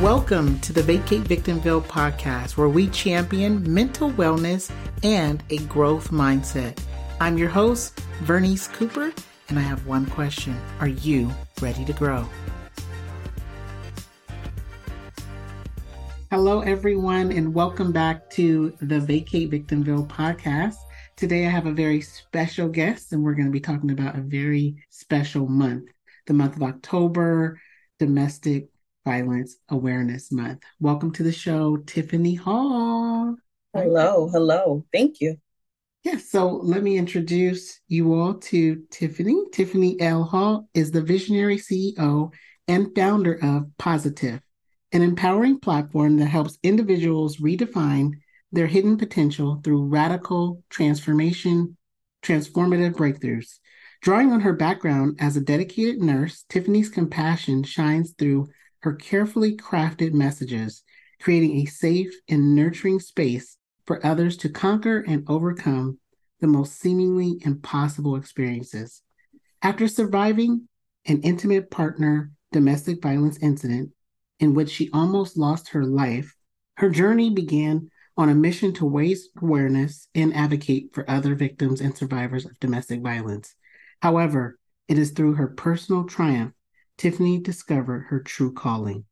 Welcome to the Vacate Victimville podcast, where we champion mental wellness and a growth mindset. I'm your host, Vernice Cooper, and I have one question Are you ready to grow? Hello, everyone, and welcome back to the Vacate Victimville podcast. Today, I have a very special guest, and we're going to be talking about a very special month the month of October, Domestic Violence Awareness Month. Welcome to the show, Tiffany Hall. Hello, hello. Thank you. Yes, so let me introduce you all to Tiffany. Tiffany L. Hall is the visionary CEO and founder of Positive, an empowering platform that helps individuals redefine their hidden potential through radical transformation, transformative breakthroughs. Drawing on her background as a dedicated nurse, Tiffany's compassion shines through her carefully crafted messages, creating a safe and nurturing space for others to conquer and overcome the most seemingly impossible experiences. After surviving an intimate partner domestic violence incident in which she almost lost her life, her journey began on a mission to raise awareness and advocate for other victims and survivors of domestic violence. However, it is through her personal triumph Tiffany discovered her true calling.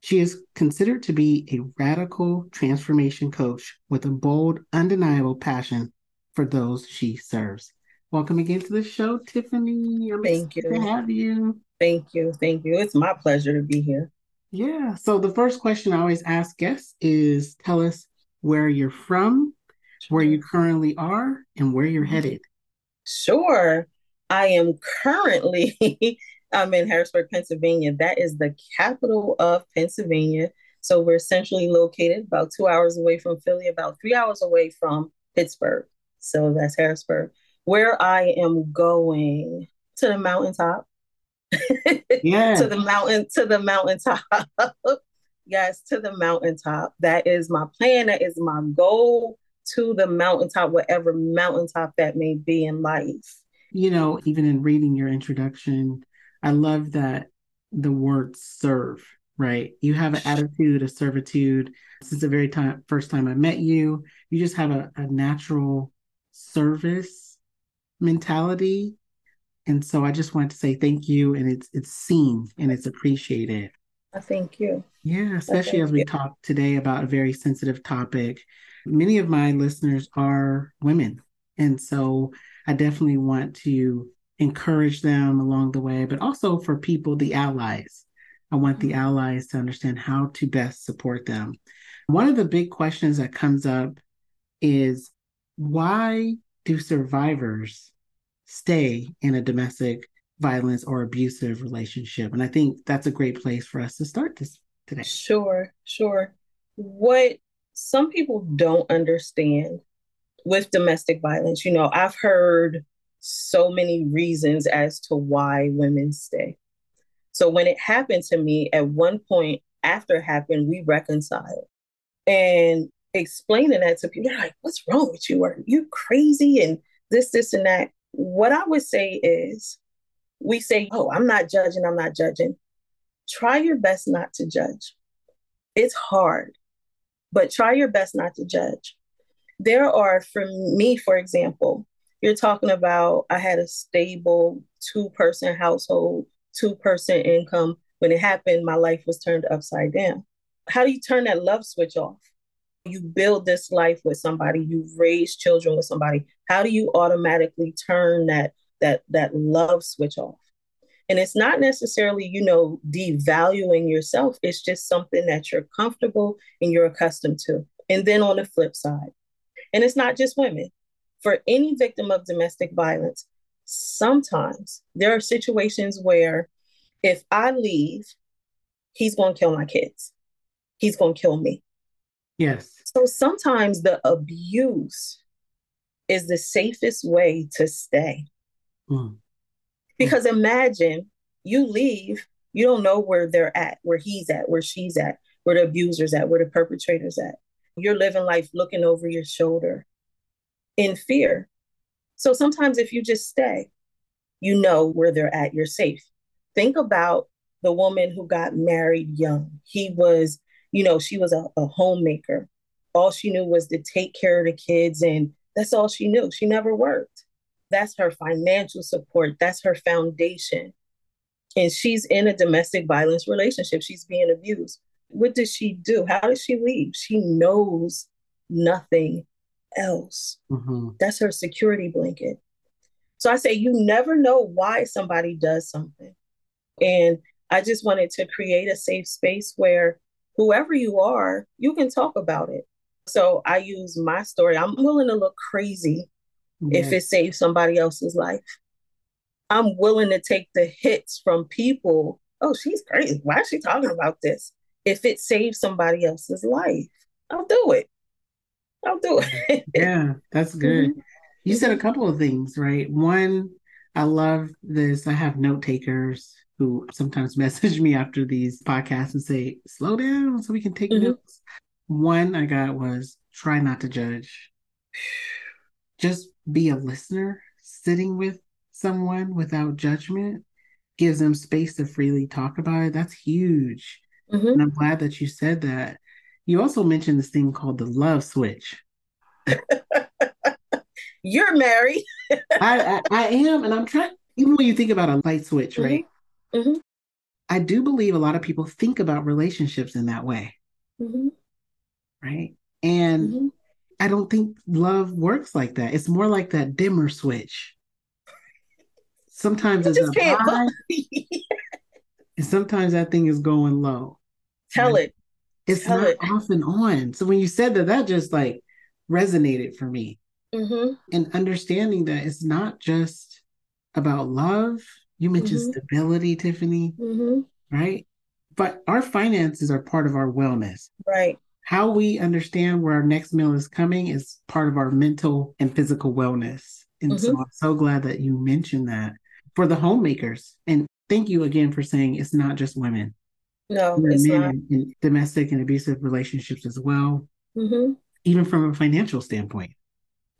She is considered to be a radical transformation coach with a bold, undeniable passion for those she serves. Welcome again to the show, Tiffany. I'm Thank you. to have you. Thank you. Thank you. It's my pleasure to be here. Yeah. So the first question I always ask guests is tell us where you're from, where you currently are, and where you're mm-hmm. headed. Sure. I am currently I'm in Harrisburg, Pennsylvania. That is the capital of Pennsylvania. So we're centrally located about two hours away from Philly, about three hours away from Pittsburgh. So that's Harrisburg. Where I am going to the mountaintop. Yeah. to the mountain, to the mountaintop. yes, to the mountaintop. That is my plan. That is my goal to the mountaintop, whatever mountaintop that may be in life you know, even in reading your introduction, I love that the word serve, right? You have an attitude of servitude. Since the very time first time I met you, you just have a, a natural service mentality. And so I just wanted to say thank you. And it's it's seen and it's appreciated. Uh, thank you. Yeah, uh, especially as we you. talk today about a very sensitive topic. Many of my listeners are women. And so I definitely want to encourage them along the way, but also for people, the allies. I want the mm-hmm. allies to understand how to best support them. One of the big questions that comes up is why do survivors stay in a domestic violence or abusive relationship? And I think that's a great place for us to start this today. Sure, sure. What some people don't understand with domestic violence, you know, I've heard so many reasons as to why women stay. So when it happened to me, at one point after it happened, we reconciled. And explaining that to people, they're like, what's wrong with you? Are you crazy? And this, this, and that. What I would say is, we say, oh, I'm not judging, I'm not judging. Try your best not to judge. It's hard, but try your best not to judge there are, for me, for example, you're talking about I had a stable two person household, two person income. When it happened, my life was turned upside down. How do you turn that love switch off? You build this life with somebody, you raise children with somebody. How do you automatically turn that that that love switch off? And it's not necessarily, you know, devaluing yourself. It's just something that you're comfortable and you're accustomed to. And then on the flip side, and it's not just women. For any victim of domestic violence, sometimes there are situations where if I leave, he's going to kill my kids. He's going to kill me. Yes. So sometimes the abuse is the safest way to stay. Mm. Because imagine you leave, you don't know where they're at, where he's at, where she's at, where the abuser's at, where the perpetrator's at. You're living life looking over your shoulder in fear. So sometimes if you just stay, you know where they're at, you're safe. Think about the woman who got married young. He was, you know, she was a, a homemaker. All she knew was to take care of the kids, and that's all she knew. She never worked. That's her financial support, that's her foundation. And she's in a domestic violence relationship. She's being abused. What does she do? How does she leave? She knows nothing else. Mm-hmm. That's her security blanket. So I say, you never know why somebody does something. And I just wanted to create a safe space where whoever you are, you can talk about it. So I use my story. I'm willing to look crazy if it saves somebody else's life. I'm willing to take the hits from people. Oh, she's crazy. Why is she talking about this? If it saves somebody else's life, I'll do it. I'll do it. yeah, that's good. Mm-hmm. You said a couple of things, right? One, I love this. I have note takers who sometimes message me after these podcasts and say, slow down so we can take mm-hmm. notes. One I got was try not to judge. Just be a listener, sitting with someone without judgment gives them space to freely talk about it. That's huge. Mm-hmm. And I'm glad that you said that. You also mentioned this thing called the love switch. You're married. I, I, I am, and I'm trying. Even when you think about a light switch, mm-hmm. right? Mm-hmm. I do believe a lot of people think about relationships in that way, mm-hmm. right? And mm-hmm. I don't think love works like that. It's more like that dimmer switch. Sometimes you it's a high, and sometimes that thing is going low. Tell it. It's Tell not it. off and on. So when you said that, that just like resonated for me. Mm-hmm. And understanding that it's not just about love. You mentioned mm-hmm. stability, Tiffany, mm-hmm. right? But our finances are part of our wellness. Right. How we understand where our next meal is coming is part of our mental and physical wellness. And so mm-hmm. I'm so glad that you mentioned that for the homemakers. And thank you again for saying it's not just women. No, it's men not. In domestic and abusive relationships as well, mm-hmm. even from a financial standpoint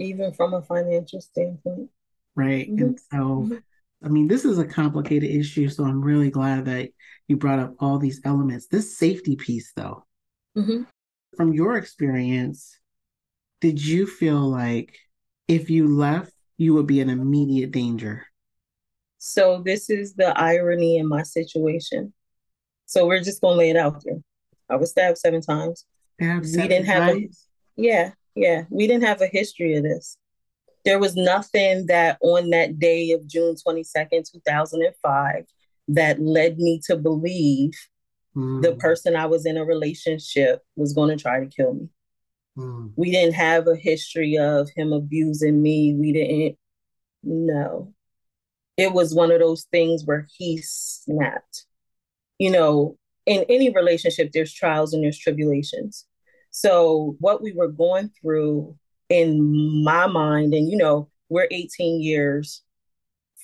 even from a financial standpoint. Right. Mm-hmm. And so, mm-hmm. I mean, this is a complicated issue. So I'm really glad that you brought up all these elements. This safety piece, though, mm-hmm. from your experience, did you feel like if you left, you would be in immediate danger? So, this is the irony in my situation. So, we're just going to lay it out there. I was stabbed seven times. Stabbed we didn't have times? a, yeah, yeah, we didn't have a history of this. There was nothing that on that day of June 22nd, 2005, that led me to believe mm. the person I was in a relationship was going to try to kill me. Mm. We didn't have a history of him abusing me. We didn't, no. It was one of those things where he snapped. You know, in any relationship, there's trials and there's tribulations. So, what we were going through in my mind, and you know, we're 18 years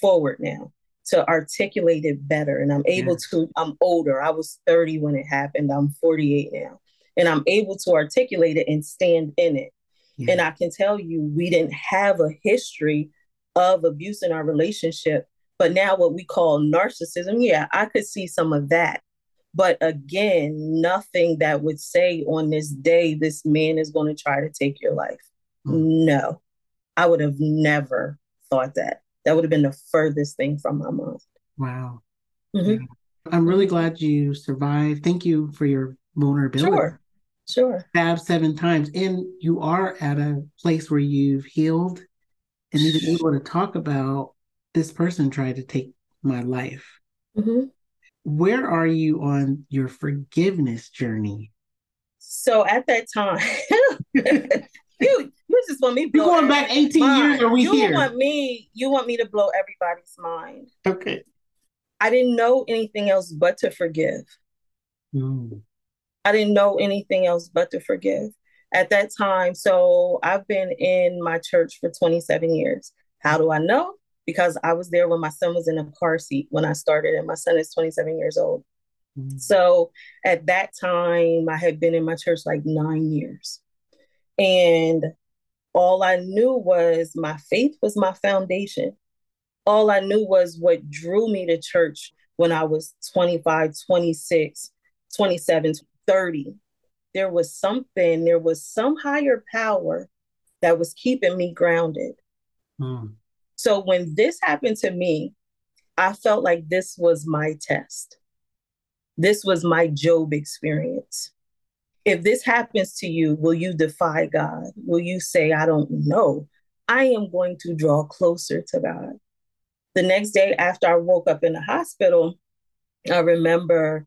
forward now to articulate it better. And I'm able yes. to, I'm older. I was 30 when it happened. I'm 48 now. And I'm able to articulate it and stand in it. Yeah. And I can tell you, we didn't have a history of abuse in our relationship. But now, what we call narcissism, yeah, I could see some of that. But again, nothing that would say on this day, this man is going to try to take your life. Mm. No, I would have never thought that. That would have been the furthest thing from my mind. Wow. Mm-hmm. I'm really glad you survived. Thank you for your vulnerability. Sure. Sure. Stab seven times. And you are at a place where you've healed and even able to talk about this person tried to take my life. Mm-hmm where are you on your forgiveness journey? So at that time, you you just want me. You going back eighteen mind. years? Are we you here? You want me? You want me to blow everybody's mind? Okay. I didn't know anything else but to forgive. Mm. I didn't know anything else but to forgive at that time. So I've been in my church for 27 years. How do I know? Because I was there when my son was in a car seat when I started, and my son is 27 years old. Mm-hmm. So at that time, I had been in my church like nine years. And all I knew was my faith was my foundation. All I knew was what drew me to church when I was 25, 26, 27, 30. There was something, there was some higher power that was keeping me grounded. Mm. So when this happened to me, I felt like this was my test. This was my Job experience. If this happens to you, will you defy God? Will you say, I don't know? I am going to draw closer to God. The next day after I woke up in the hospital, I remember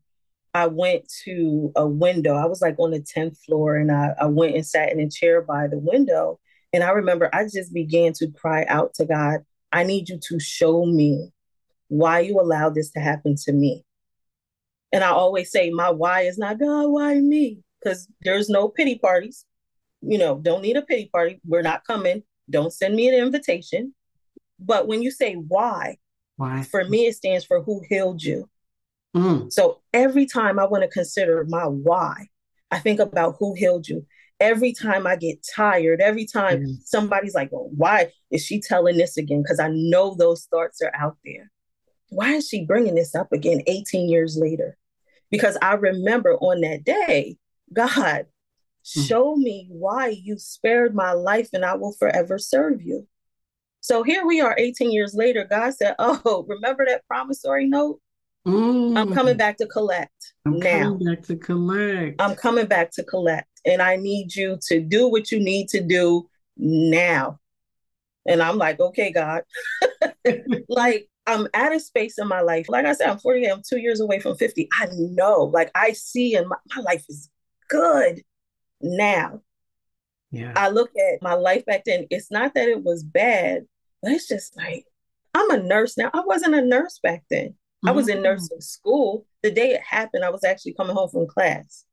I went to a window. I was like on the 10th floor and I, I went and sat in a chair by the window. And I remember I just began to cry out to God, I need you to show me why you allowed this to happen to me. And I always say, my why is not God, why me? Because there's no pity parties. You know, don't need a pity party. We're not coming. Don't send me an invitation. But when you say why, why? For me, it stands for who healed you. Mm. So every time I want to consider my why, I think about who healed you. Every time I get tired, every time mm. somebody's like, well, why is she telling this again? Because I know those thoughts are out there. Why is she bringing this up again 18 years later? Because I remember on that day, God, mm. show me why you spared my life and I will forever serve you. So here we are 18 years later. God said, Oh, remember that promissory note? Mm. I'm coming back to collect I'm now. Coming back to collect. I'm coming back to collect. And I need you to do what you need to do now. And I'm like, okay, God. like, I'm at a space in my life. Like I said, I'm 40, I'm two years away from 50. I know, like, I see, and my, my life is good now. Yeah. I look at my life back then. It's not that it was bad, but it's just like, I'm a nurse now. I wasn't a nurse back then. I was in mm-hmm. nursing school. The day it happened, I was actually coming home from class.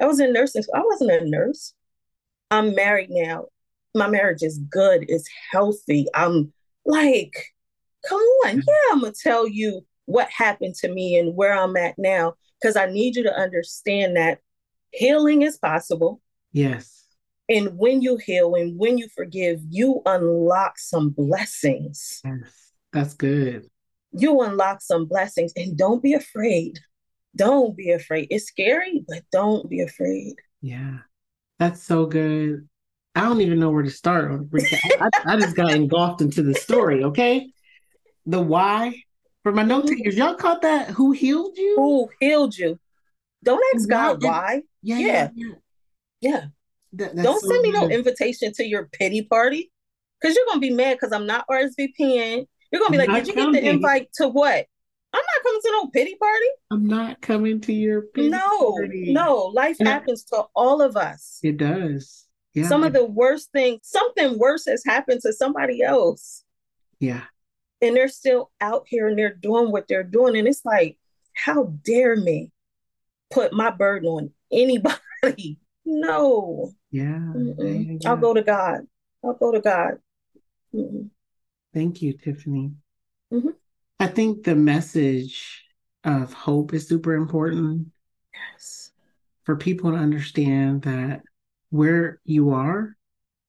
I was in nursing school. I wasn't a nurse. I'm married now. My marriage is good, it's healthy. I'm like, come on. Yeah, I'm going to tell you what happened to me and where I'm at now because I need you to understand that healing is possible. Yes. And when you heal and when you forgive, you unlock some blessings. Yes, that's good you unlock some blessings and don't be afraid. Don't be afraid. It's scary, but don't be afraid. Yeah. That's so good. I don't even know where to start. I, I just got engulfed into the story, okay? The why. For my note mm-hmm. takers, y'all caught that? Who healed you? Who healed you? Don't ask God why. Yeah. Yeah. Yeah. yeah. That, don't so send me good. no invitation to your pity party because you're going to be mad because I'm not RSVPing you're gonna be like, did you coming. get the invite to what? I'm not coming to no pity party. I'm not coming to your pity no, party. No, life and happens to all of us. It does. Yeah. Some of the worst things, something worse has happened to somebody else. Yeah. And they're still out here and they're doing what they're doing. And it's like, how dare me put my burden on anybody? No. Yeah. yeah. I'll go to God. I'll go to God. Mm-mm. Thank you, Tiffany. Mm-hmm. I think the message of hope is super important. Yes. For people to understand that where you are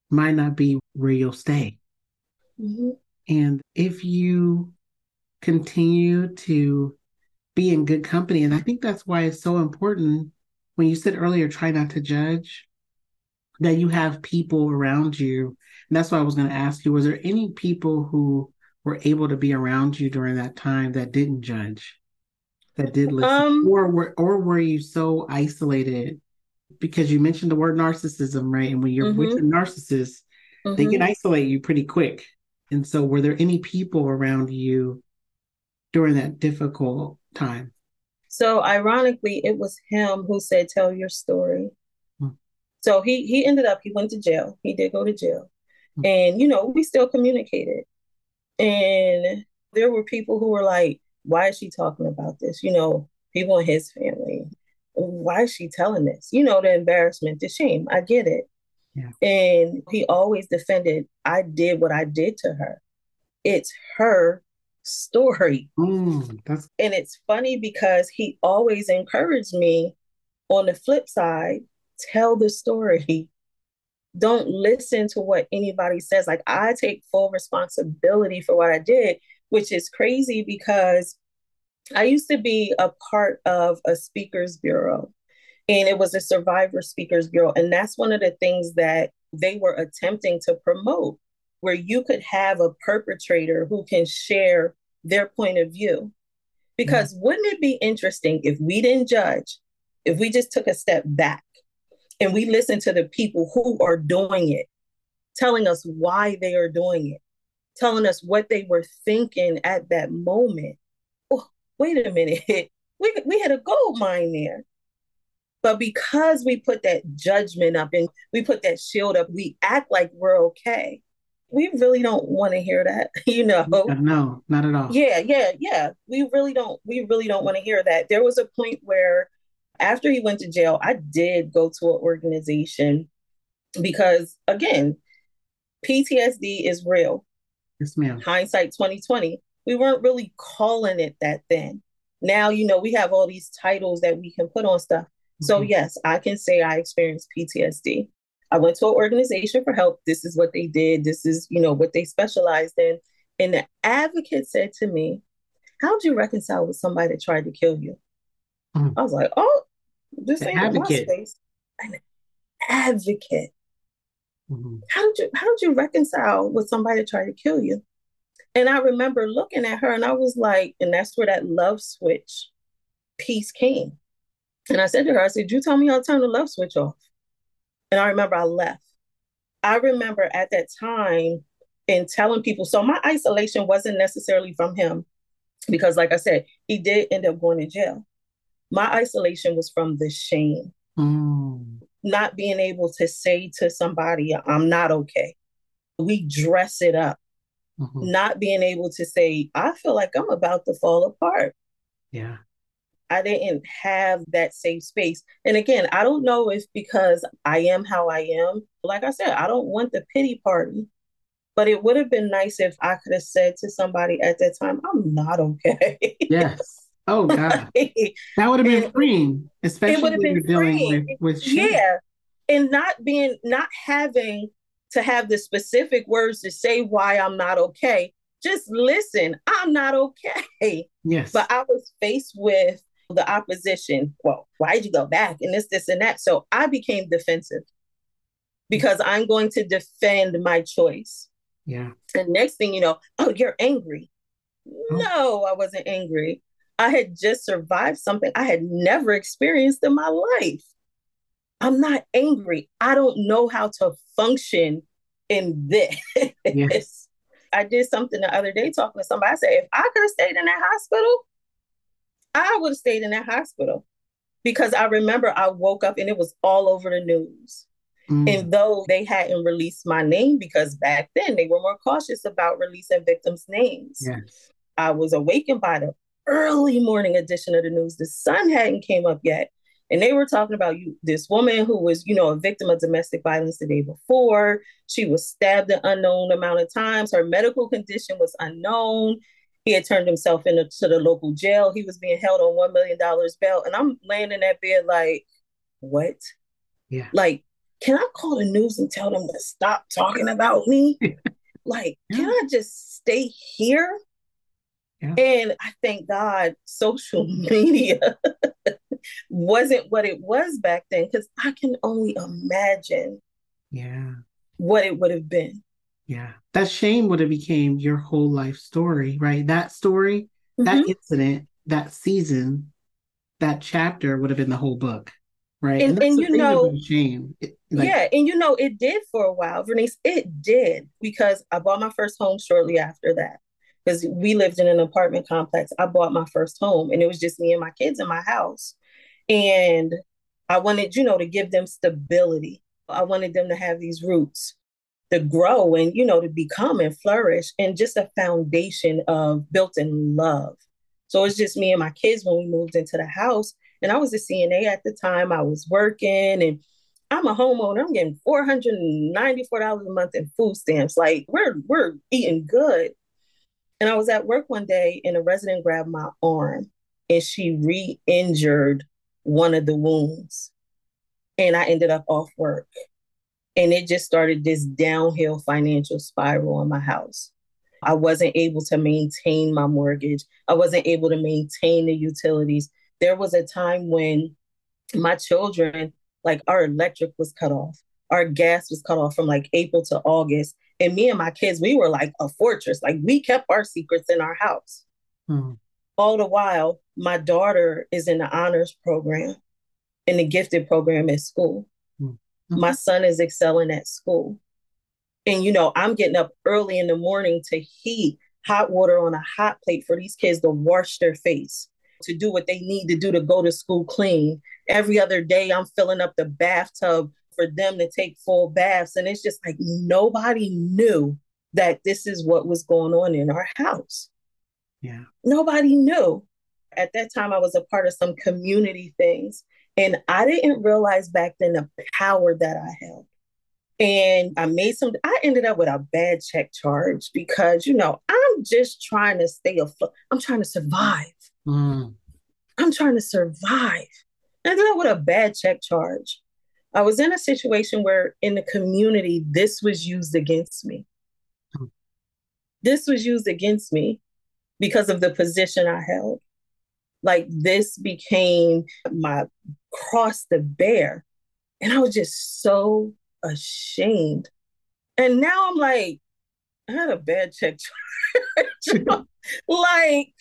might not be where you'll stay. Mm-hmm. And if you continue to be in good company, and I think that's why it's so important when you said earlier, try not to judge, that you have people around you and that's why I was going to ask you was there any people who were able to be around you during that time that didn't judge, that did listen? Um, or, were, or were you so isolated? Because you mentioned the word narcissism, right? And when you're mm-hmm. with a narcissist, mm-hmm. they can mm-hmm. isolate you pretty quick. And so, were there any people around you during that difficult time? So, ironically, it was him who said, "Tell your story." Hmm. So he he ended up he went to jail. He did go to jail, and, you know, we still communicated. And there were people who were like, why is she talking about this? You know, people in his family. Why is she telling this? You know, the embarrassment, the shame. I get it. Yeah. And he always defended, I did what I did to her. It's her story. Mm, that's... And it's funny because he always encouraged me on the flip side, tell the story don't listen to what anybody says. Like I take full responsibility for what I did, which is crazy because I used to be a part of a speakers bureau, and it was a survivor speakers bureau. And that's one of the things that they were attempting to promote, where you could have a perpetrator who can share their point of view. Because mm-hmm. wouldn't it be interesting if we didn't judge, if we just took a step back and we listen to the people who are doing it, telling us why they are doing it, telling us what they were thinking at that moment? Oh, wait a minute. We, we had a gold mine there. But because we put that judgment up and we put that shield up, we act like we're okay we really don't want to hear that, you know. No, not at all. Yeah, yeah, yeah. We really don't we really don't want to hear that. There was a point where after he went to jail, I did go to an organization because again, PTSD is real. Yes, ma'am. Hindsight 2020. We weren't really calling it that then. Now, you know, we have all these titles that we can put on stuff. Mm-hmm. So yes, I can say I experienced PTSD. I went to an organization for help. This is what they did. This is, you know, what they specialized in. And the advocate said to me, How'd you reconcile with somebody that tried to kill you? Mm. I was like, Oh, this An ain't advocate. my space. An advocate. Mm-hmm. How did you how did you reconcile with somebody tried to kill you? And I remember looking at her and I was like, and that's where that love switch piece came. And I said to her, I said, You tell me how to turn the love switch off. And I remember I left. I remember at that time in telling people, so my isolation wasn't necessarily from him, because like I said, he did end up going to jail. My isolation was from the shame. Mm. Not being able to say to somebody, I'm not okay. We dress it up. Mm-hmm. Not being able to say, I feel like I'm about to fall apart. Yeah. I didn't have that safe space. And again, I don't know if because I am how I am, like I said, I don't want the pity party. But it would have been nice if I could have said to somebody at that time, I'm not okay. yes. Oh God. that would have been freeing, especially when you're dealing with, with shame. Yeah. And not being not having to have the specific words to say why I'm not okay. Just listen, I'm not okay. Yes. But I was faced with the opposition, well, why'd you go back? And this, this, and that. So I became defensive because I'm going to defend my choice. Yeah. And next thing you know, oh, you're angry. Oh. No, I wasn't angry. I had just survived something I had never experienced in my life. I'm not angry. I don't know how to function in this. Yes. I did something the other day talking to somebody. I said, if I could have stayed in that hospital, I would have stayed in that hospital because I remember I woke up and it was all over the news. Mm. And though they hadn't released my name because back then they were more cautious about releasing victims' names. Yes. I was awakened by the early morning edition of the news. The sun hadn't came up yet. And they were talking about you, this woman who was, you know, a victim of domestic violence the day before. She was stabbed an unknown amount of times. Her medical condition was unknown. He had turned himself into the local jail. He was being held on $1 million bail. And I'm laying in that bed like, what? Yeah. Like, can I call the news and tell them to stop talking about me? like, can I just stay here? Yeah. And I thank God social media wasn't what it was back then because I can only imagine yeah what it would have been. Yeah. That shame would have became your whole life story, right? That story, mm-hmm. that incident, that season, that chapter would have been the whole book. Right. And, and, and you know, shame. It, like, yeah. And you know, it did for a while, Vernice. It did because I bought my first home shortly after that. Because we lived in an apartment complex. I bought my first home and it was just me and my kids in my house. And I wanted, you know, to give them stability. I wanted them to have these roots to grow and you know to become and flourish and just a foundation of built in love so it's just me and my kids when we moved into the house and i was a cna at the time i was working and i'm a homeowner i'm getting $494 a month in food stamps like we're we're eating good and i was at work one day and a resident grabbed my arm and she re-injured one of the wounds and i ended up off work and it just started this downhill financial spiral on my house. I wasn't able to maintain my mortgage. I wasn't able to maintain the utilities. There was a time when my children, like our electric was cut off, our gas was cut off from like April to August. And me and my kids, we were like a fortress. Like we kept our secrets in our house. Hmm. All the while, my daughter is in the honors program, in the gifted program at school. Hmm. Mm-hmm. My son is excelling at school. And, you know, I'm getting up early in the morning to heat hot water on a hot plate for these kids to wash their face, to do what they need to do to go to school clean. Every other day, I'm filling up the bathtub for them to take full baths. And it's just like nobody knew that this is what was going on in our house. Yeah. Nobody knew. At that time, I was a part of some community things. And I didn't realize back then the power that I held. And I made some, I ended up with a bad check charge because, you know, I'm just trying to stay afloat. I'm trying to survive. Mm. I'm trying to survive. I ended up with a bad check charge. I was in a situation where in the community, this was used against me. Hmm. This was used against me because of the position I held. Like this became my cross to bear. And I was just so ashamed. And now I'm like, I had a bad check like,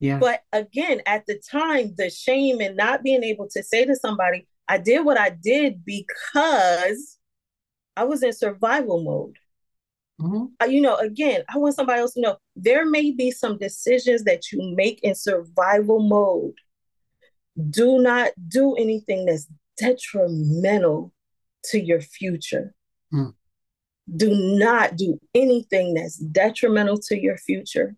yeah. But again, at the time, the shame and not being able to say to somebody, I did what I did because I was in survival mode. Mm-hmm. You know, again, I want somebody else to know there may be some decisions that you make in survival mode. Do not do anything that's detrimental to your future. Mm. Do not do anything that's detrimental to your future,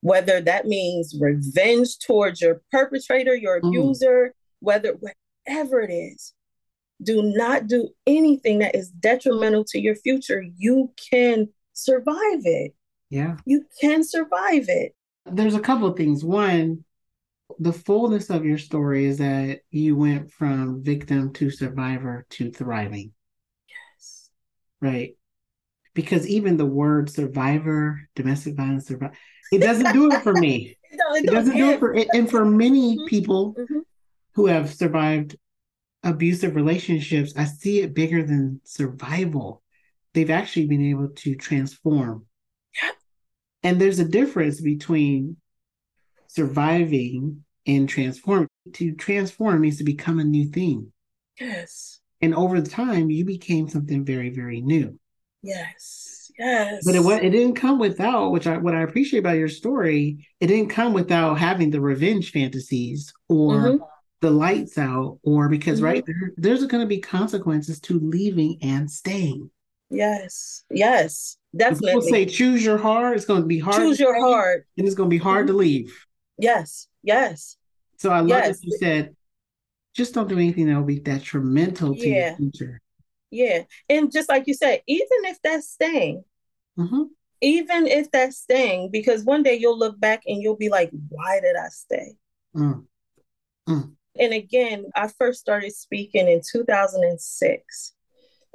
whether that means revenge towards your perpetrator, your mm. abuser, mm. whether whatever it is. Do not do anything that is detrimental to your future. You can survive it. Yeah. You can survive it. There's a couple of things. One, the fullness of your story is that you went from victim to survivor to thriving. Yes. Right. Because even the word survivor, domestic violence survivor, it doesn't do it for me. no, it, it doesn't do it for it. and for many mm-hmm. people mm-hmm. Who have survived abusive relationships, I see it bigger than survival. They've actually been able to transform. And there's a difference between surviving and transform. To transform means to become a new thing. Yes. And over the time, you became something very, very new. Yes. Yes. But it it didn't come without, which I what I appreciate about your story, it didn't come without having the revenge fantasies or mm-hmm. The lights out, or because mm-hmm. right there, there's going to be consequences to leaving and staying. Yes. Yes. Definitely. People say choose your heart. It's going to be hard. Choose your heart. And it's going to be hard mm-hmm. to leave. Yes. Yes. So I love yes. that you said, just don't do anything that will be detrimental to yeah. your future. Yeah. And just like you said, even if that's staying, mm-hmm. even if that's staying, because one day you'll look back and you'll be like, why did I stay? Mm. Mm. And again, I first started speaking in 2006.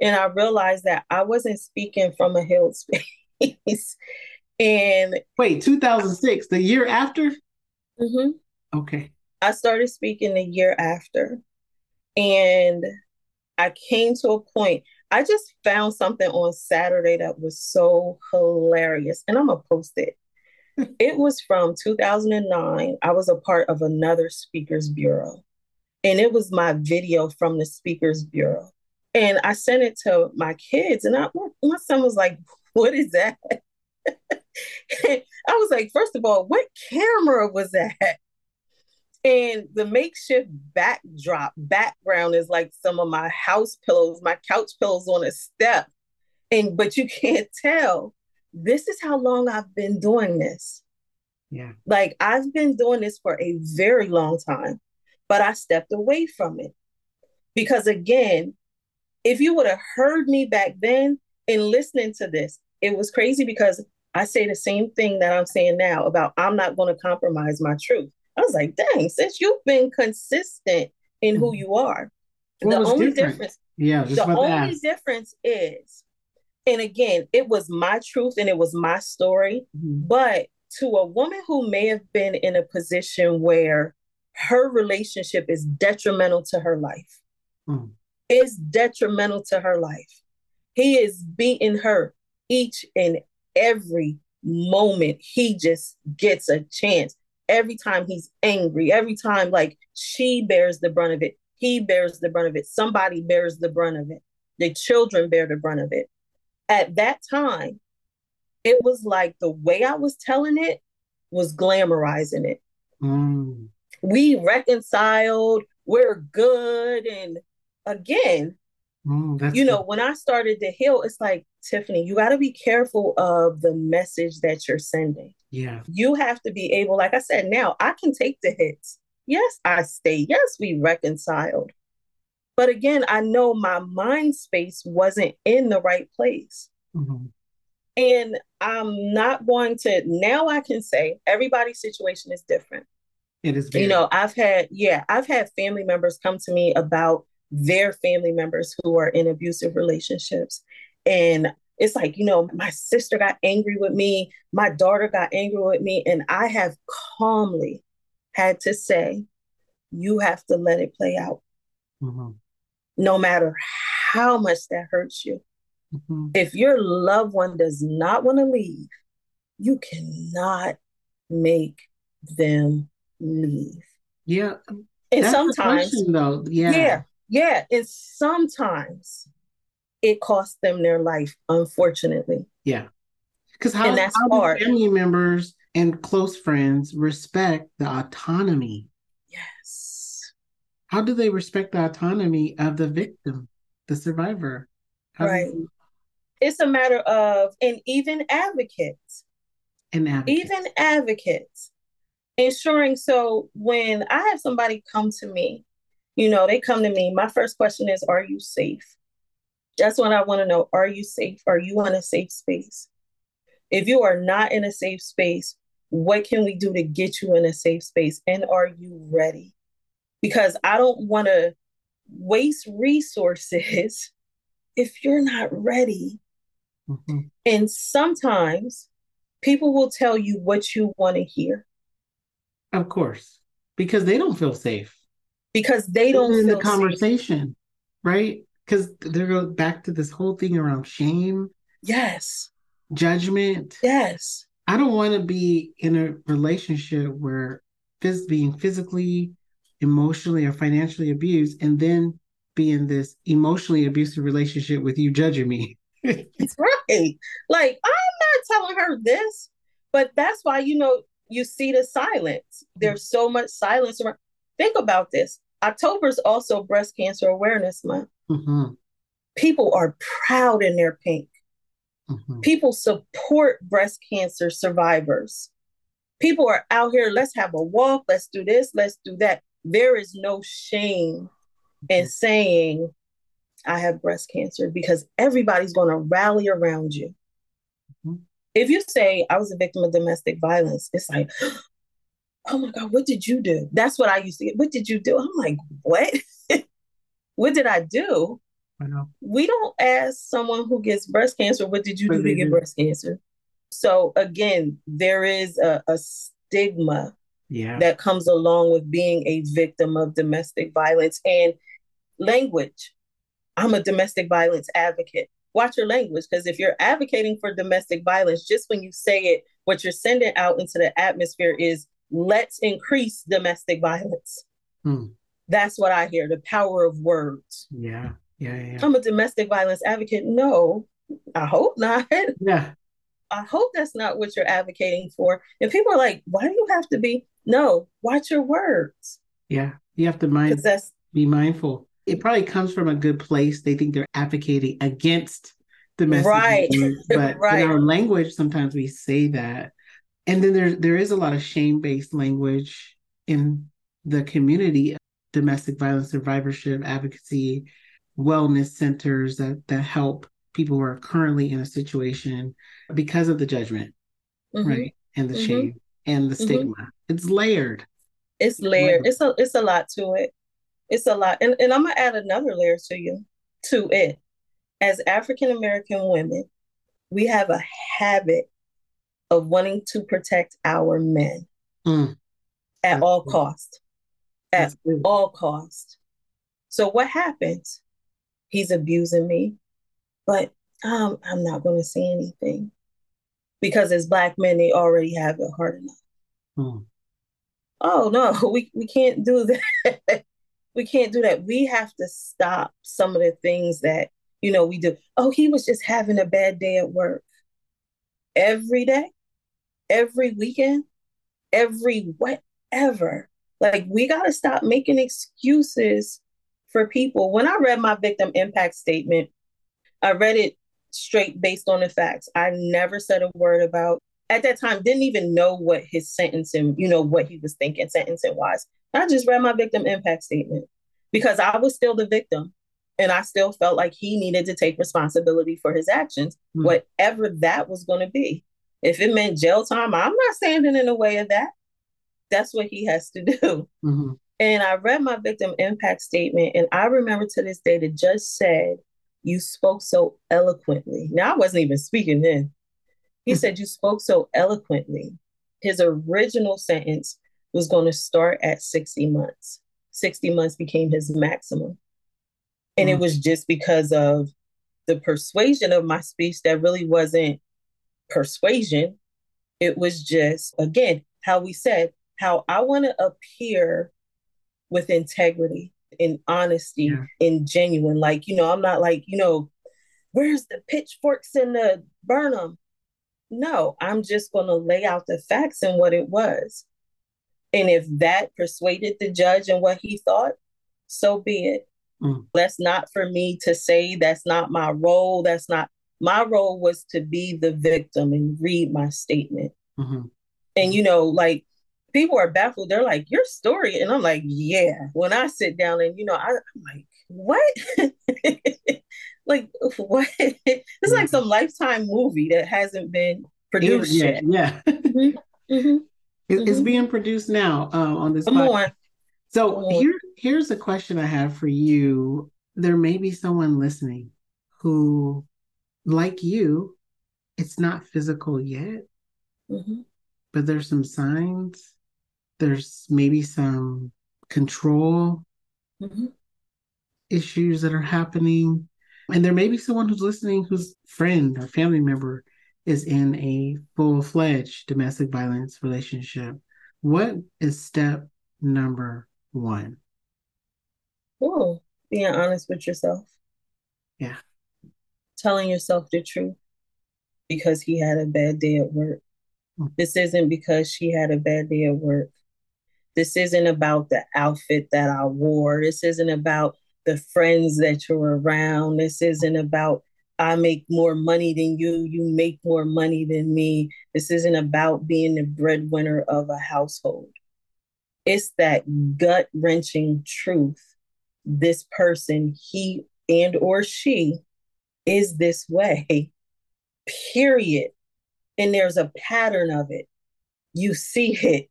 And I realized that I wasn't speaking from a healed space. and wait, 2006, the year after? Mm-hmm. Okay. I started speaking the year after. And I came to a point, I just found something on Saturday that was so hilarious. And I'm going to post it. it was from 2009. I was a part of another speakers bureau. And it was my video from the speakers bureau. And I sent it to my kids, and I, my son was like, What is that? I was like, First of all, what camera was that? And the makeshift backdrop background is like some of my house pillows, my couch pillows on a step. And but you can't tell. This is how long I've been doing this. Yeah. Like I've been doing this for a very long time, but I stepped away from it. Because again, if you would have heard me back then and listening to this, it was crazy because I say the same thing that I'm saying now about I'm not going to compromise my truth. I was like, dang, since you've been consistent in who mm-hmm. you are, what the only different? difference, yeah, the only difference is And again, it was my truth and it was my story. Mm-hmm. But to a woman who may have been in a position where her relationship is detrimental to her life, mm. is detrimental to her life. He is beating her each and every moment he just gets a chance. Every time he's angry, every time like she bears the brunt of it, he bears the brunt of it, somebody bears the brunt of it, the children bear the brunt of it. At that time, it was like the way I was telling it was glamorizing it. Mm. We reconciled, we're good. And again, mm, you know, when I started to heal, it's like, Tiffany, you got to be careful of the message that you're sending. Yeah. You have to be able, like I said, now I can take the hits. Yes, I stay. Yes, we reconciled. But again, I know my mind space wasn't in the right place. Mm-hmm. And I'm not going to, now I can say everybody's situation is different. It is. Very- you know, I've had, yeah, I've had family members come to me about their family members who are in abusive relationships. And it's like, you know, my sister got angry with me, my daughter got angry with me, and I have calmly had to say, you have to let it play out. Mm-hmm. No matter how much that hurts you. Mm-hmm. If your loved one does not want to leave, you cannot make them leave. Yeah. And That's sometimes, question, though, yeah. Yeah. Yeah. And sometimes it costs them their life, unfortunately. Yeah. Because how, and that's how hard. family members and close friends respect the autonomy? Yes. How do they respect the autonomy of the victim, the survivor? How right. They... It's a matter of, and even advocates. And advocates. Even advocates. Ensuring so when I have somebody come to me, you know, they come to me, my first question is, Are you safe? That's what I want to know. Are you safe? Are you in a safe space? If you are not in a safe space, what can we do to get you in a safe space? And are you ready? Because I don't want to waste resources if you're not ready. Mm-hmm. And sometimes people will tell you what you want to hear. Of course, because they don't feel safe. Because they don't in the conversation, safe. right? because they're going back to this whole thing around shame. Yes. Judgment. Yes. I don't want to be in a relationship where phys- being physically, emotionally, or financially abused, and then be in this emotionally abusive relationship with you judging me. It's right. Like, I'm not telling her this, but that's why, you know, you see the silence. There's so much silence around. Think about this. October is also Breast Cancer Awareness Month. Mm-hmm. People are proud in their pink. Mm-hmm. People support breast cancer survivors. People are out here, let's have a walk, let's do this, let's do that. There is no shame in mm-hmm. saying, I have breast cancer because everybody's going to rally around you. If you say, I was a victim of domestic violence, it's like, oh my God, what did you do? That's what I used to get. What did you do? I'm like, what? what did I do? I know. We don't ask someone who gets breast cancer, what did you do to get breast cancer? So again, there is a, a stigma yeah. that comes along with being a victim of domestic violence and language. I'm a domestic violence advocate. Watch your language because if you're advocating for domestic violence, just when you say it, what you're sending out into the atmosphere is let's increase domestic violence. Hmm. That's what I hear the power of words. Yeah. Yeah, yeah. I'm a domestic violence advocate. No, I hope not. Yeah. I hope that's not what you're advocating for. And people are like, why do you have to be? No, watch your words. Yeah. You have to mind that's, be mindful. It probably comes from a good place. They think they're advocating against domestic right. violence. But right. in our language, sometimes we say that. And then there there is a lot of shame-based language in the community domestic violence survivorship advocacy wellness centers that that help people who are currently in a situation because of the judgment mm-hmm. right and the mm-hmm. shame and the mm-hmm. stigma mm-hmm. it's layered it's layered it's a it's a lot to it it's a lot and, and i'm gonna add another layer to you to it as african american women we have a habit of wanting to protect our men mm. at That's all cost. At all cost. So what happens? He's abusing me, but um, I'm not going to say anything because as black men, they already have it hard enough. Mm. Oh no, we, we can't do that. We can't do that. We have to stop some of the things that, you know, we do. Oh, he was just having a bad day at work. Every day, every weekend, every whatever. Like we got to stop making excuses for people. When I read my victim impact statement, I read it straight based on the facts. I never said a word about at that time didn't even know what his sentencing, you know, what he was thinking sentencing wise. I just read my victim impact statement because I was still the victim and I still felt like he needed to take responsibility for his actions, mm-hmm. whatever that was going to be. If it meant jail time, I'm not standing in the way of that. That's what he has to do. Mm-hmm. And I read my victim impact statement, and I remember to this day the judge said, You spoke so eloquently. Now, I wasn't even speaking then. He said, You spoke so eloquently. His original sentence was going to start at 60 months. 60 months became his maximum. And mm. it was just because of the persuasion of my speech that really wasn't persuasion. It was just, again, how we said, how I want to appear with integrity and honesty yeah. and genuine. Like, you know, I'm not like, you know, where's the pitchforks and the Burnham? No, I'm just going to lay out the facts and what it was. And if that persuaded the judge and what he thought, so be it. Mm. That's not for me to say. That's not my role. That's not my role was to be the victim and read my statement. Mm-hmm. And you know, like people are baffled. They're like, "Your story," and I'm like, "Yeah." When I sit down and you know, I, am like, "What?" like what? it's like some lifetime movie that hasn't been produced yet. Yeah. mm-hmm. Mm-hmm. It, it's mm-hmm. being produced now uh, on this. Come on. So here, here's a question I have for you. There may be someone listening who, like you, it's not physical yet, mm-hmm. but there's some signs. There's maybe some control mm-hmm. issues that are happening. And there may be someone who's listening whose friend or family member is in a full fledged domestic violence relationship, what is step number one? Oh, being honest with yourself. Yeah. Telling yourself the truth because he had a bad day at work. Mm. This isn't because she had a bad day at work. This isn't about the outfit that I wore. This isn't about the friends that you're around. This isn't about I make more money than you, you make more money than me. This isn't about being the breadwinner of a household. It's that gut wrenching truth. This person, he and or she, is this way, period. And there's a pattern of it. You see it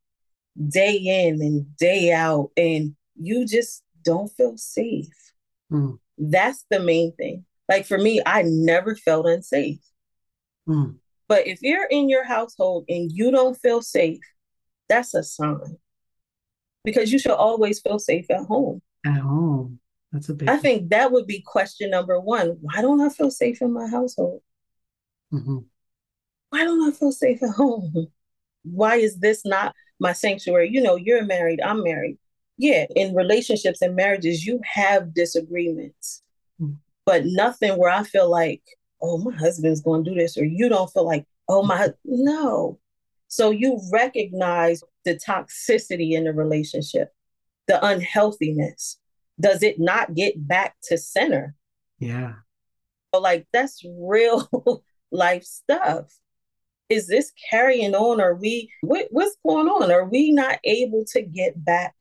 day in and day out, and you just don't feel safe. Mm. That's the main thing. Like for me, I never felt unsafe. Mm. But if you're in your household and you don't feel safe, that's a sign. Because you should always feel safe at home. At home. That's a big I think that would be question number one. Why don't I feel safe in my household? Mm-hmm. Why don't I feel safe at home? Why is this not my sanctuary? You know, you're married, I'm married. Yeah, in relationships and marriages, you have disagreements hmm. but nothing where I feel like, oh, my husband's going to do this, or you don't feel like, oh, my, no. So you recognize the toxicity in the relationship, the unhealthiness. Does it not get back to center? Yeah. So like that's real life stuff. Is this carrying on? Are we what, what's going on? Are we not able to get back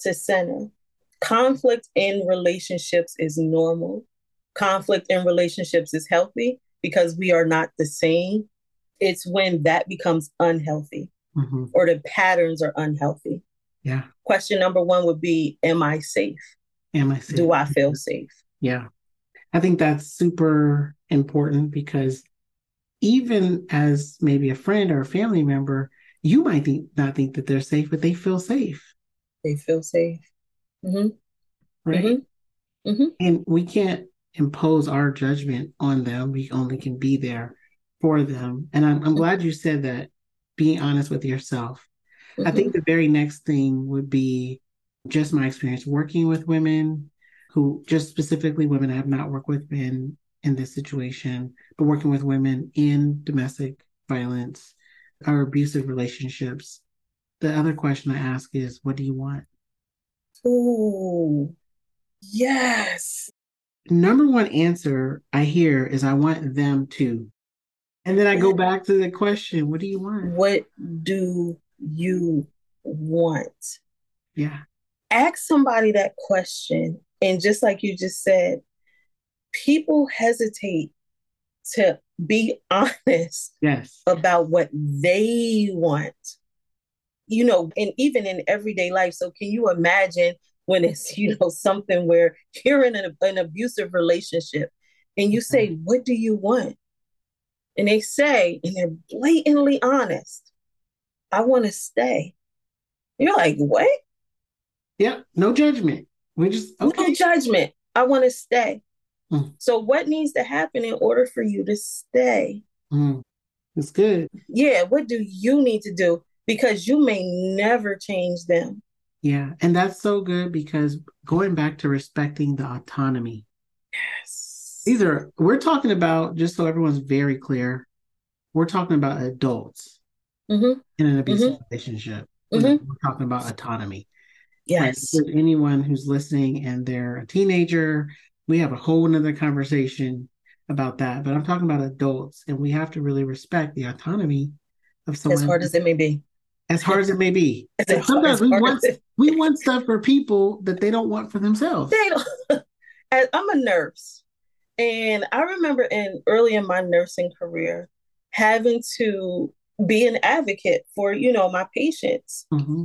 to center? Conflict in relationships is normal conflict in relationships is healthy because we are not the same. It's when that becomes unhealthy mm-hmm. or the patterns are unhealthy. Yeah. Question number one would be Am I safe? Am I safe? Do I feel safe? Yeah. I think that's super important because even as maybe a friend or a family member, you might think not think that they're safe, but they feel safe. They feel safe. Mm-hmm. Right. Mm-hmm. Mm-hmm. And we can't impose our judgment on them. We only can be there for them. And I'm, I'm glad you said that being honest with yourself. I think mm-hmm. the very next thing would be just my experience working with women who, just specifically women I have not worked with men in this situation, but working with women in domestic violence or abusive relationships. The other question I ask is, what do you want? Oh, yes. Number one answer I hear is, I want them to. And then I go back to the question, what do you want? What do you want? Yeah. Ask somebody that question. And just like you just said, people hesitate to be honest yes. about what they want. You know, and even in everyday life. So can you imagine when it's, you know, something where you're in an, an abusive relationship and you say, What do you want? And they say, and they're blatantly honest, I want to stay. You're like, what? Yeah, no judgment. We just okay. No judgment. I want to stay. Mm. So what needs to happen in order for you to stay? Mm. It's good. Yeah, what do you need to do? Because you may never change them. Yeah, and that's so good because going back to respecting the autonomy. Yes. These are we're talking about just so everyone's very clear. We're talking about adults mm-hmm. in an abusive mm-hmm. relationship. Mm-hmm. We're talking about autonomy. Yes. Right? anyone who's listening and they're a teenager, we have a whole nother conversation about that. But I'm talking about adults, and we have to really respect the autonomy of someone. As hard as it may be. As hard as it may be. sometimes we want we want stuff for people that they don't want for themselves. They don't. I'm a nurse, and I remember in early in my nursing career having to be an advocate for you know my patients. Mm-hmm.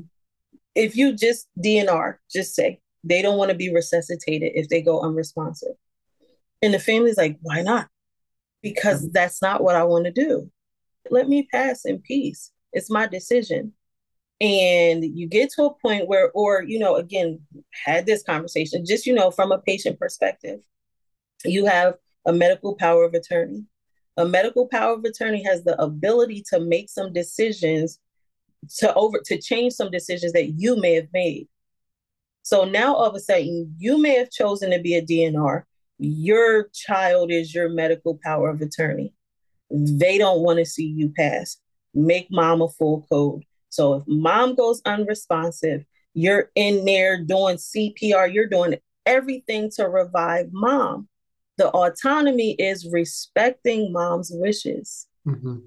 If you just DNR, just say they don't want to be resuscitated if they go unresponsive. And the family's like, why not? Because that's not what I want to do. Let me pass in peace. It's my decision. And you get to a point where, or, you know, again, had this conversation, just, you know, from a patient perspective, you have a medical power of attorney. A medical power of attorney has the ability to make some decisions to over to change some decisions that you may have made. So now all of a sudden, you may have chosen to be a DNR. Your child is your medical power of attorney. They don't want to see you pass. Make mom a full code. So if mom goes unresponsive, you're in there doing CPR, you're doing everything to revive mom. The autonomy is respecting mom's wishes. Mm-hmm.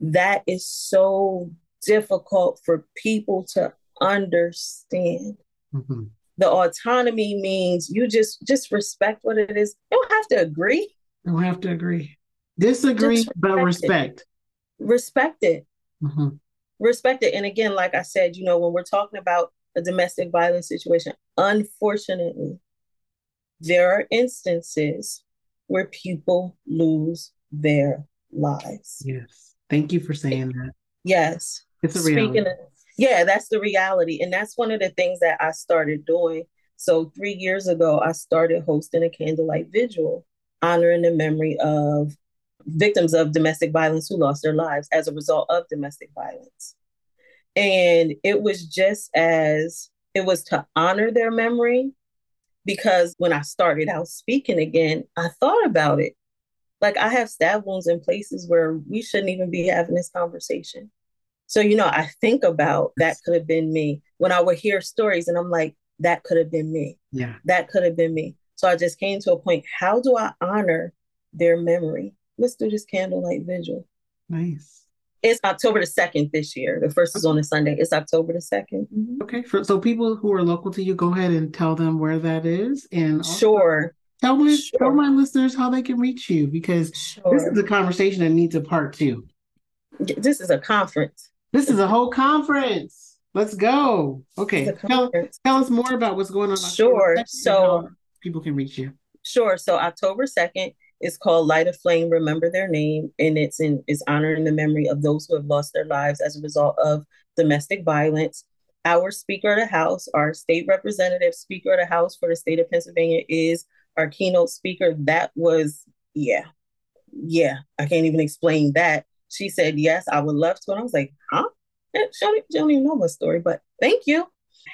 That is so difficult for people to understand. Mm-hmm. The autonomy means you just just respect what it is. You don't have to agree. You don't have to agree. Disagree, respect but respect. Respect it. Mm-hmm. Respect it. And again, like I said, you know, when we're talking about a domestic violence situation, unfortunately, there are instances where people lose their lives. Yes. Thank you for saying that. Yes. It's a reality. Speaking of, yeah, that's the reality. And that's one of the things that I started doing. So, three years ago, I started hosting a candlelight vigil honoring the memory of victims of domestic violence who lost their lives as a result of domestic violence. And it was just as it was to honor their memory because when I started out speaking again, I thought about it. Like I have stab wounds in places where we shouldn't even be having this conversation. So, you know, I think about that could have been me when I would hear stories and I'm like, that could have been me. Yeah. That could have been me. So I just came to a point. How do I honor their memory? Let's do this candlelight vigil. Nice. It's October the 2nd this year. The first is on a Sunday. It's October the 2nd. Mm-hmm. Okay. For, so people who are local to you, go ahead and tell them where that is. And sure. Tell my, sure. tell my listeners how they can reach you because sure. this is a conversation that needs a part two. This is a conference. This is a whole conference. Let's go. Okay. Tell, tell us more about what's going on. Sure. So people can reach you. Sure. So October 2nd It's called Light of Flame, Remember Their Name, and it's in is honoring the memory of those who have lost their lives as a result of domestic violence. Our Speaker of the House, our state representative, Speaker of the House for the state of Pennsylvania, is our keynote speaker. That was, yeah, yeah, I can't even explain that. She said, yes, I would love to. And I was like, huh? Eh, she don't, she don't even know my story, but thank you.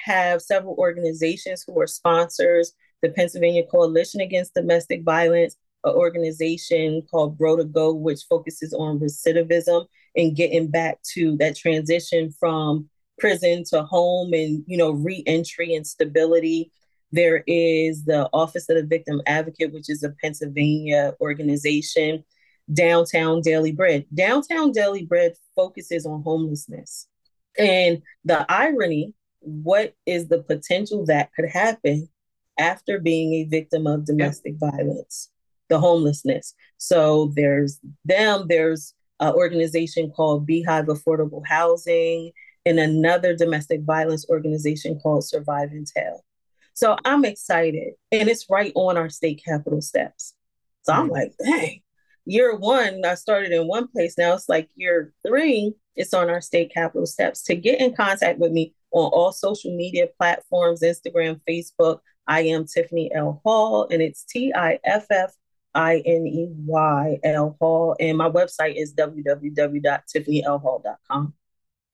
Have several organizations who are sponsors the Pennsylvania Coalition Against Domestic Violence, an organization called Bro to Go, which focuses on recidivism and getting back to that transition from prison to home and you know reentry and stability. There is the office of the victim advocate which is a pennsylvania organization downtown daily bread. Downtown daily bread focuses on homelessness. And the irony what is the potential that could happen after being a victim of domestic violence the homelessness so there's them there's an organization called beehive affordable housing and another domestic violence organization called Survive and Tell. So I'm excited, and it's right on our state capitol steps. So I'm mm. like, dang, year one, I started in one place. Now it's like year three, it's on our state capitol steps. To get in contact with me on all social media platforms Instagram, Facebook, I am Tiffany L. Hall, and it's T I F F I N E Y L Hall. And my website is www.tiffanylhall.com.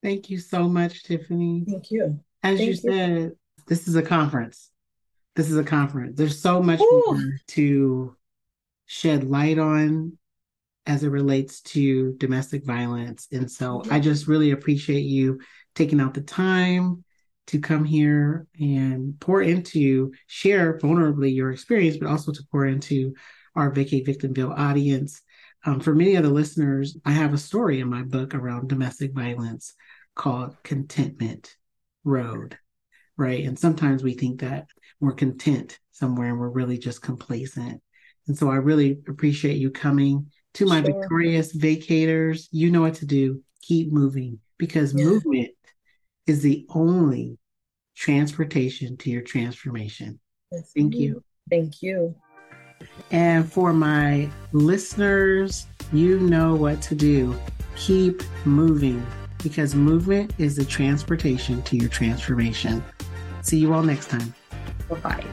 Thank you so much, Tiffany. Thank you. As Thank you, you said, this is a conference. This is a conference. There's so much Ooh. more to shed light on as it relates to domestic violence. And so I just really appreciate you taking out the time to come here and pour into, share vulnerably your experience, but also to pour into our Vacate Victimville audience. Um, for many of the listeners, I have a story in my book around domestic violence called Contentment Road, right? And sometimes we think that we're content somewhere and we're really just complacent. And so I really appreciate you coming to my sure. victorious vacators. You know what to do. Keep moving because yeah. movement is the only transportation to your transformation. Yes, Thank you. Thank you. And for my listeners, you know what to do. Keep moving because movement is the transportation to your transformation. See you all next time. Bye bye.